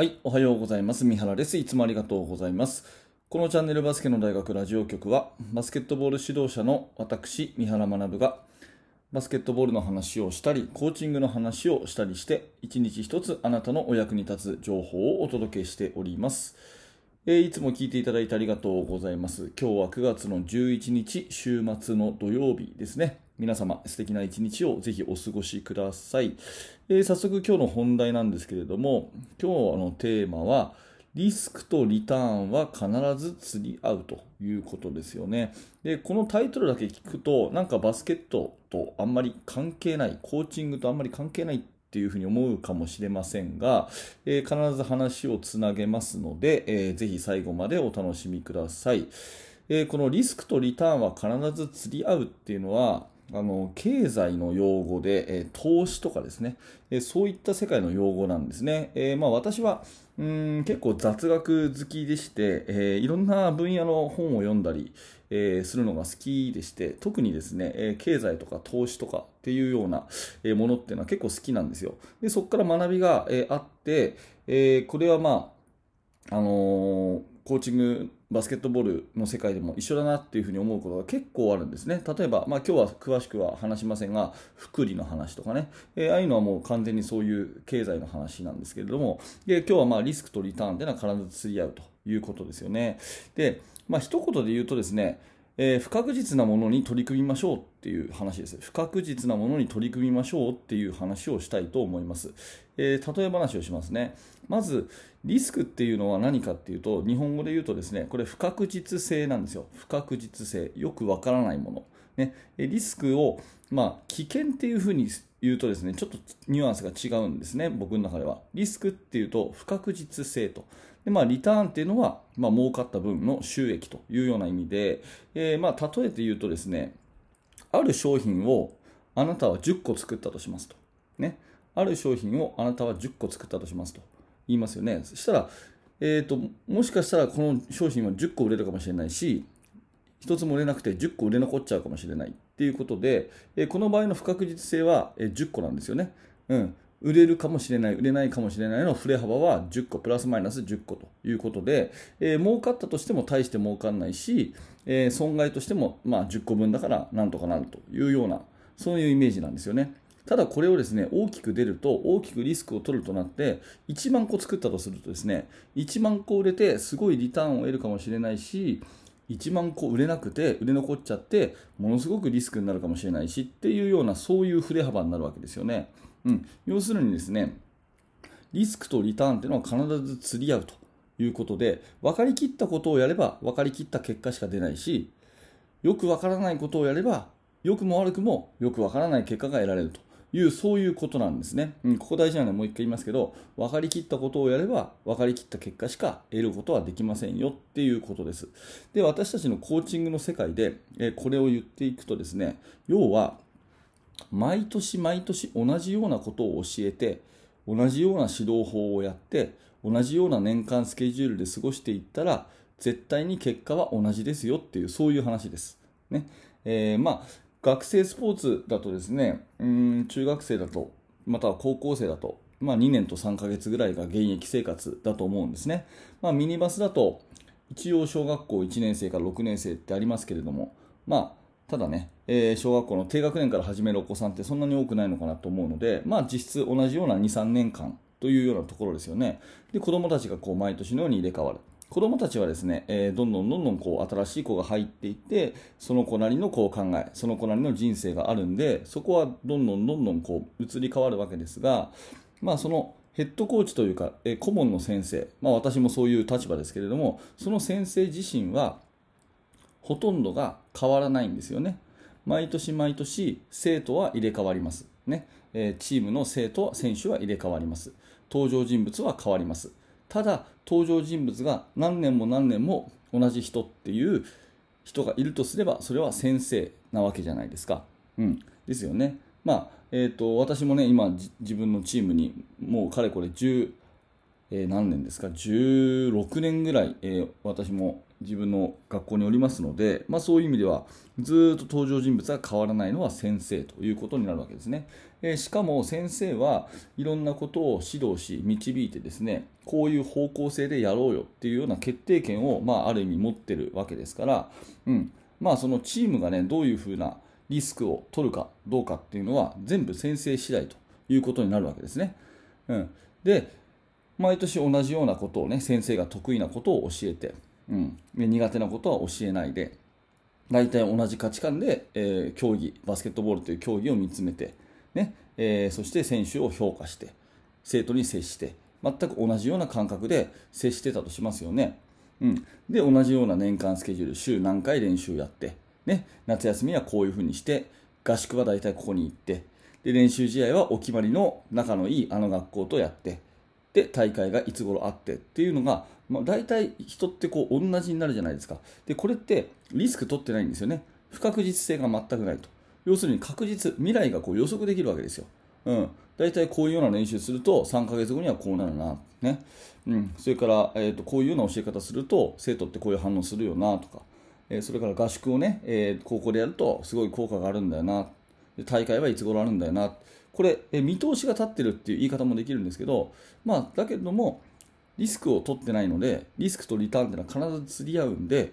はい、おはようございます。三原です。いつもありがとうございます。このチャンネルバスケの大学ラジオ局は、バスケットボール指導者の私、三原学が、バスケットボールの話をしたり、コーチングの話をしたりして、一日一つあなたのお役に立つ情報をお届けしております。えーいつも聞いていただいてありがとうございます。今日は9月の11日、週末の土曜日ですね。皆様、素敵な一日をぜひお過ごしください。えー早速今日の本題なんですけれども、今日のテーマは、リスクとリターンは必ず釣り合うということですよね。で、このタイトルだけ聞くと、なんかバスケットとあんまり関係ない、コーチングとあんまり関係ないっていうふうに思うかもしれませんが、えー必ず話をつなげますので、えーぜひ最後までお楽しみください。えーこのリスクとリターンは必ず釣り合うっていうのは、あの経済の用語で、え投資とかですね、えそういった世界の用語なんですね。えまあ、私はうん結構雑学好きでして、えいろんな分野の本を読んだり、えするのが好きでして、特にですね、え経済とか投資とかっていうようなものっていうのは結構好きなんですよ。で、そこから学びが、えあって、えこれはまあ、あのーコーチング、バスケットボールの世界でも一緒だなっていうふうに思うことが結構あるんですね。例えば、まあ、今日は詳しくは話しませんが、福利の話とかね、えーああいうのはもう完全にそういう経済の話なんですけれども、で今日はまあリスクとリターンっていうのは必ず釣り合うということですよね。で、まあ一言で言うとですね、えー不確実なものに取り組みましょうっていう話です。不確実なものに取り組みましょうっていう話をしたいと思います。えー例え話をしますね。まず、リスクっていうのは何かっていうと、日本語で言うとですね、これ不確実性なんですよ。不確実性。よくわからないもの。ね、リスクを、まあ、危険っていうふうに言うとですね、ちょっとニュアンスが違うんですね、僕の中では。リスクっていうと不確実性と。でまあ、リターンっていうのは、まあ、儲かった分の収益というような意味で、えーまあ、例えて言うとですね、ある商品をあなたは10個作ったとしますと。ね。ある商品をあなたは10個作ったとしますと言いますよね。そしたら、えーと、もしかしたらこの商品は10個売れるかもしれないし、1つも売れなくて10個売れ残っちゃうかもしれないっていうことで、えこの場合の不確実性はえー10個なんですよね。うん。売れるかもしれない、売れないかもしれないの振れ幅は10個、プラスマイナス10個ということで、えー儲かったとしても大して儲かんないし、えー損害としても、まあ、10個分だからなんとかなるというような、そういうイメージなんですよね。ただこれをですね、大きく出ると、大きくリスクを取るとなって、1万個作ったとするとですね、1万個売れて、すごいリターンを得るかもしれないし、1万個売れなくて、売れ残っちゃって、ものすごくリスクになるかもしれないしっていうような、そういう振れ幅になるわけですよね。うん。要するにですね、リスクとリターンっていうのは必ず釣り合うということで、分かりきったことをやれば分かりきった結果しか出ないし、よく分からないことをやれば、良くも悪くもよく分からない結果が得られるという、そういうことなんですね。うん、ここ大事なのでもう一回言いますけど、分かりきったことをやれば、分かりきった結果しか得ることはできませんよっていうことです。で、私たちのコーチングの世界で、えこれを言っていくとですね、要は、毎年毎年同じようなことを教えて同じような指導法をやって同じような年間スケジュールで過ごしていったら絶対に結果は同じですよっていうそういう話です。ねえーまあ、学生スポーツだとですねうん中学生だとまたは高校生だと、まあ、2年と3ヶ月ぐらいが現役生活だと思うんですね。まあ、ミニバスだと一応小学校1年生から6年生ってありますけれども、まあ、ただね、えー小学校の低学年から始めるお子さんってそんなに多くないのかなと思うので、まあ、実質同じような2、3年間というようなところですよね。で、子供たちがこう毎年のように入れ替わる。子供たちはですね、えーどんどんどんどんこう新しい子が入っていって、その子なりのこう考え、その子なりの人生があるんで、そこはどんどんどんどんこう移り変わるわけですが、まあ、そのヘッドコーチというか、えー顧問の先生、まあ、私もそういう立場ですけれども、その先生自身は、ほとんどが変わらないんですよね。毎年毎年生徒は入れ替わります。ねえーチームの生徒、選手は入れ替わります。登場人物は変わります。ただ、登場人物が何年も何年も同じ人っていう人がいるとすれば、それは先生なわけじゃないですか。うん、ですよね。まあえー、と私もね、今、自分のチームにもうかれこれ10、えー何年ですか、16年ぐらい、えー私も自分の学校におりますので、まあ、そういう意味ではずっと登場人物が変わらないのは先生ということになるわけですね、えー、しかも先生はいろんなことを指導し導いてですねこういう方向性でやろうよっていうような決定権を、まあ、ある意味持ってるわけですから、うん。まあ、そのチームがねどういうふうなリスクを取るかどうかっていうのは全部先生次第ということになるわけですね。うん、で毎年同じようなことをね先生が得意なことを教えて、うん、苦手なことは教えないで大体同じ価値観で、えー、競技バスケットボールという競技を見つめて、ね。えー、そして選手を評価して生徒に接して全く同じような感覚で接してたとしますよね。うん、で同じような年間スケジュール週何回練習やって、ね、夏休みはこういうふうにして合宿は大体ここに行ってで練習試合はお決まりの仲のいいあの学校とやってで大会がいつ頃あってっていうのが、まあ、大体人ってこう同じになるじゃないですか。でこれってリスク取ってないんですよね。不確実性が全くないと。要するに確実未来がこう予測できるわけですよ、うん、大体こういうような練習すると3ヶ月後にはこうなるな、ね。うん、それから、えーと、こういうような教え方すると生徒ってこういう反応するよなとか、えー、それから合宿をね、えー、高校でやるとすごい効果があるんだよな大会はいつ頃あるんだよな。これ、見通しが立ってるっていう言い方もできるんですけど、まあ、だけどもリスクを取ってないのでリスクとリターンっていうのは必ず釣り合うんで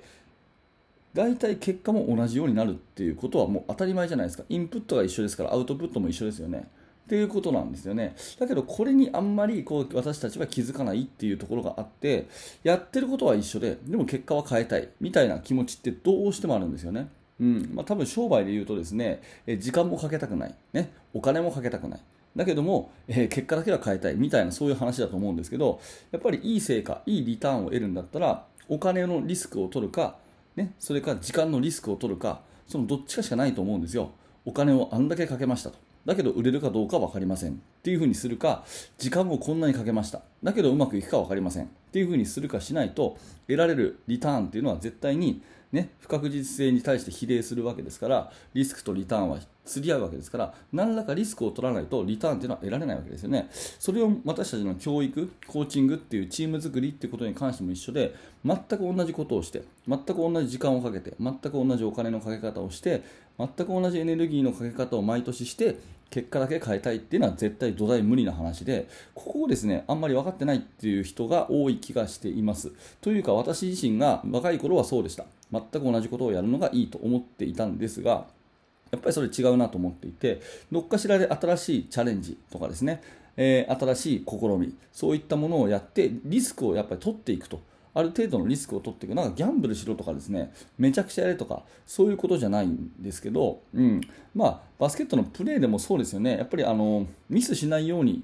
大体結果も同じようになるっていうことはもう当たり前じゃないですか。インプットが一緒ですからアウトプットも一緒ですよね。っていうことなんですよね。だけどこれにあんまりこう私たちは気づかないっていうところがあってやってることは一緒ででも結果は変えたいみたいな気持ちってどうしてもあるんですよね。うんまあ、多分商売で言うとですね、え時間もかけたくない、ね、お金もかけたくない。だけども、えー、結果だけは変えたいみたいなそういう話だと思うんですけど、やっぱりいい成果、いいリターンを得るんだったら、お金のリスクを取るか、ね、それから時間のリスクを取るか、そのどっちかしかないと思うんですよ。お金をあんだけかけましたと。だけど売れるかどうか分かりませんっていうふうにするか、時間もこんなにかけました。だけどうまくいくか分かりませんっていうふうにするかしないと、得られるリターンっていうのは絶対にね、不確実性に対して比例するわけですからリスクとリターンは釣り合うわけですから何らかリスクを取らないとリターンというのは得られないわけですよね。それを私たちの教育コーチングっていうチーム作りっていうことに関しても一緒で全く同じことをして全く同じ時間をかけて全く同じお金のかけ方をして全く同じエネルギーのかけ方を毎年して結果だけ変えたいっていうのは絶対土台無理な話でここをですねあんまり分かってないっていう人が多い気がしています。というか私自身が若い頃はそうでした。全く同じことをやるのがいいと思っていたんですがやっぱりそれ違うなと思っていてどっかしらで新しいチャレンジとかですね、えー、新しい試みそういったものをやってリスクをやっぱり取っていくと。ある程度のリスクを取っていく、なんかギャンブルしろとかですね、めちゃくちゃやれとか、そういうことじゃないんですけど、うん、まあ、バスケットのプレーでもそうですよね、やっぱりあのミスしないように、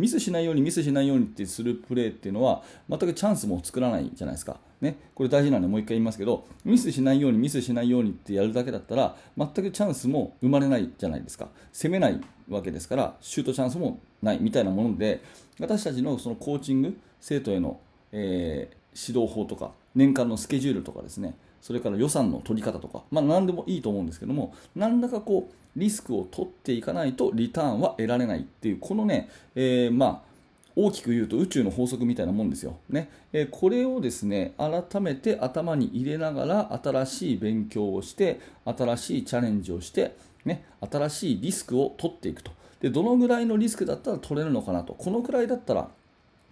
ミスしないように、ミスしないようにってするプレーっていうのは、全くチャンスも作らないじゃないですか。ね、これ大事なんでもう一回言いますけど、ミスしないように、ミスしないようにってやるだけだったら、全くチャンスも生まれないじゃないですか。攻めないわけですから、シュートチャンスもないみたいなもので、私たちのそのコーチング、生徒への、えー指導法とか年間のスケジュールとかですねそれから予算の取り方とか、まあ、何でもいいと思うんですけども何らかこうリスクを取っていかないとリターンは得られないっていうこのね、えー、まあ大きく言うと宇宙の法則みたいなもんですよ。ね。えー、これをですね改めて頭に入れながら新しい勉強をして新しいチャレンジをして、ね、新しいリスクを取っていくと。でどのぐらいのリスクだったら取れるのかなと。このくらいだったら、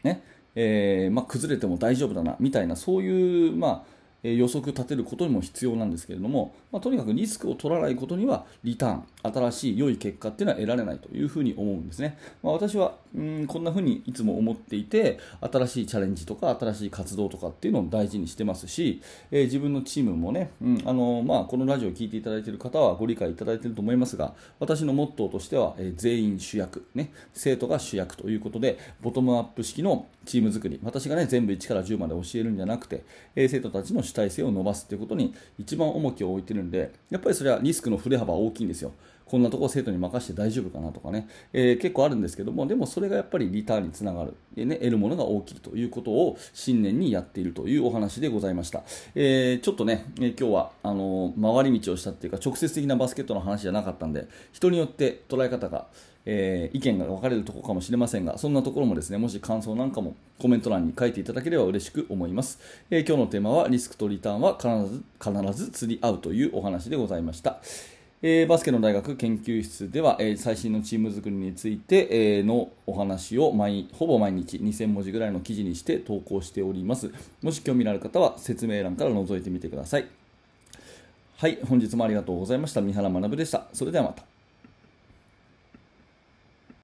ねえー、まあ、崩れても大丈夫だなみたいなそういう、まあ予測立てることにも必要なんですけれども、まあ、とにかくリスクを取らないことにはリターン新しい良い結果っていうのは得られないというふうに思うんですね、まあ、私はうんこんなふうにいつも思っていて新しいチャレンジとか新しい活動とかっていうのを大事にしてますし、えー、自分のチームもね、うんあのまあ、このラジオを聴いていただいている方はご理解いただいていると思いますが私のモットーとしては、えー、全員主役、ね、生徒が主役ということでボトムアップ式のチーム作り私がね全部1から10まで教えるんじゃなくて、え、生徒たちの主体性を伸ばすということに一番重きを置いてるんでやっぱりそれはリスクの振れ幅大きいんですよ。こんなところ生徒に任せて大丈夫かなとかね、えー、結構あるんですけども、でもそれがやっぱりリターンにつながる、でね、得るものが大きいということを新年にやっているというお話でございました。えー、ちょっとね、えー、今日はあの回り道をしたっていうか、直接的なバスケットの話じゃなかったんで、人によって捉え方がえー、意見が分かれるところかもしれませんが、そんなところもですね、もし感想なんかもコメント欄に書いていただければ嬉しく思います。えー、今日のテーマは、リスクとリターンは必ず必ず釣り合うというお話でございました。えー、バスケの大学研究室では、えー、最新のチーム作りについて、えー、のお話を毎ほぼ毎日2000文字ぐらいの記事にして投稿しております。もし興味のある方は説明欄から覗いてみてください。はい、本日もありがとうございました。三原学でした。それではまた。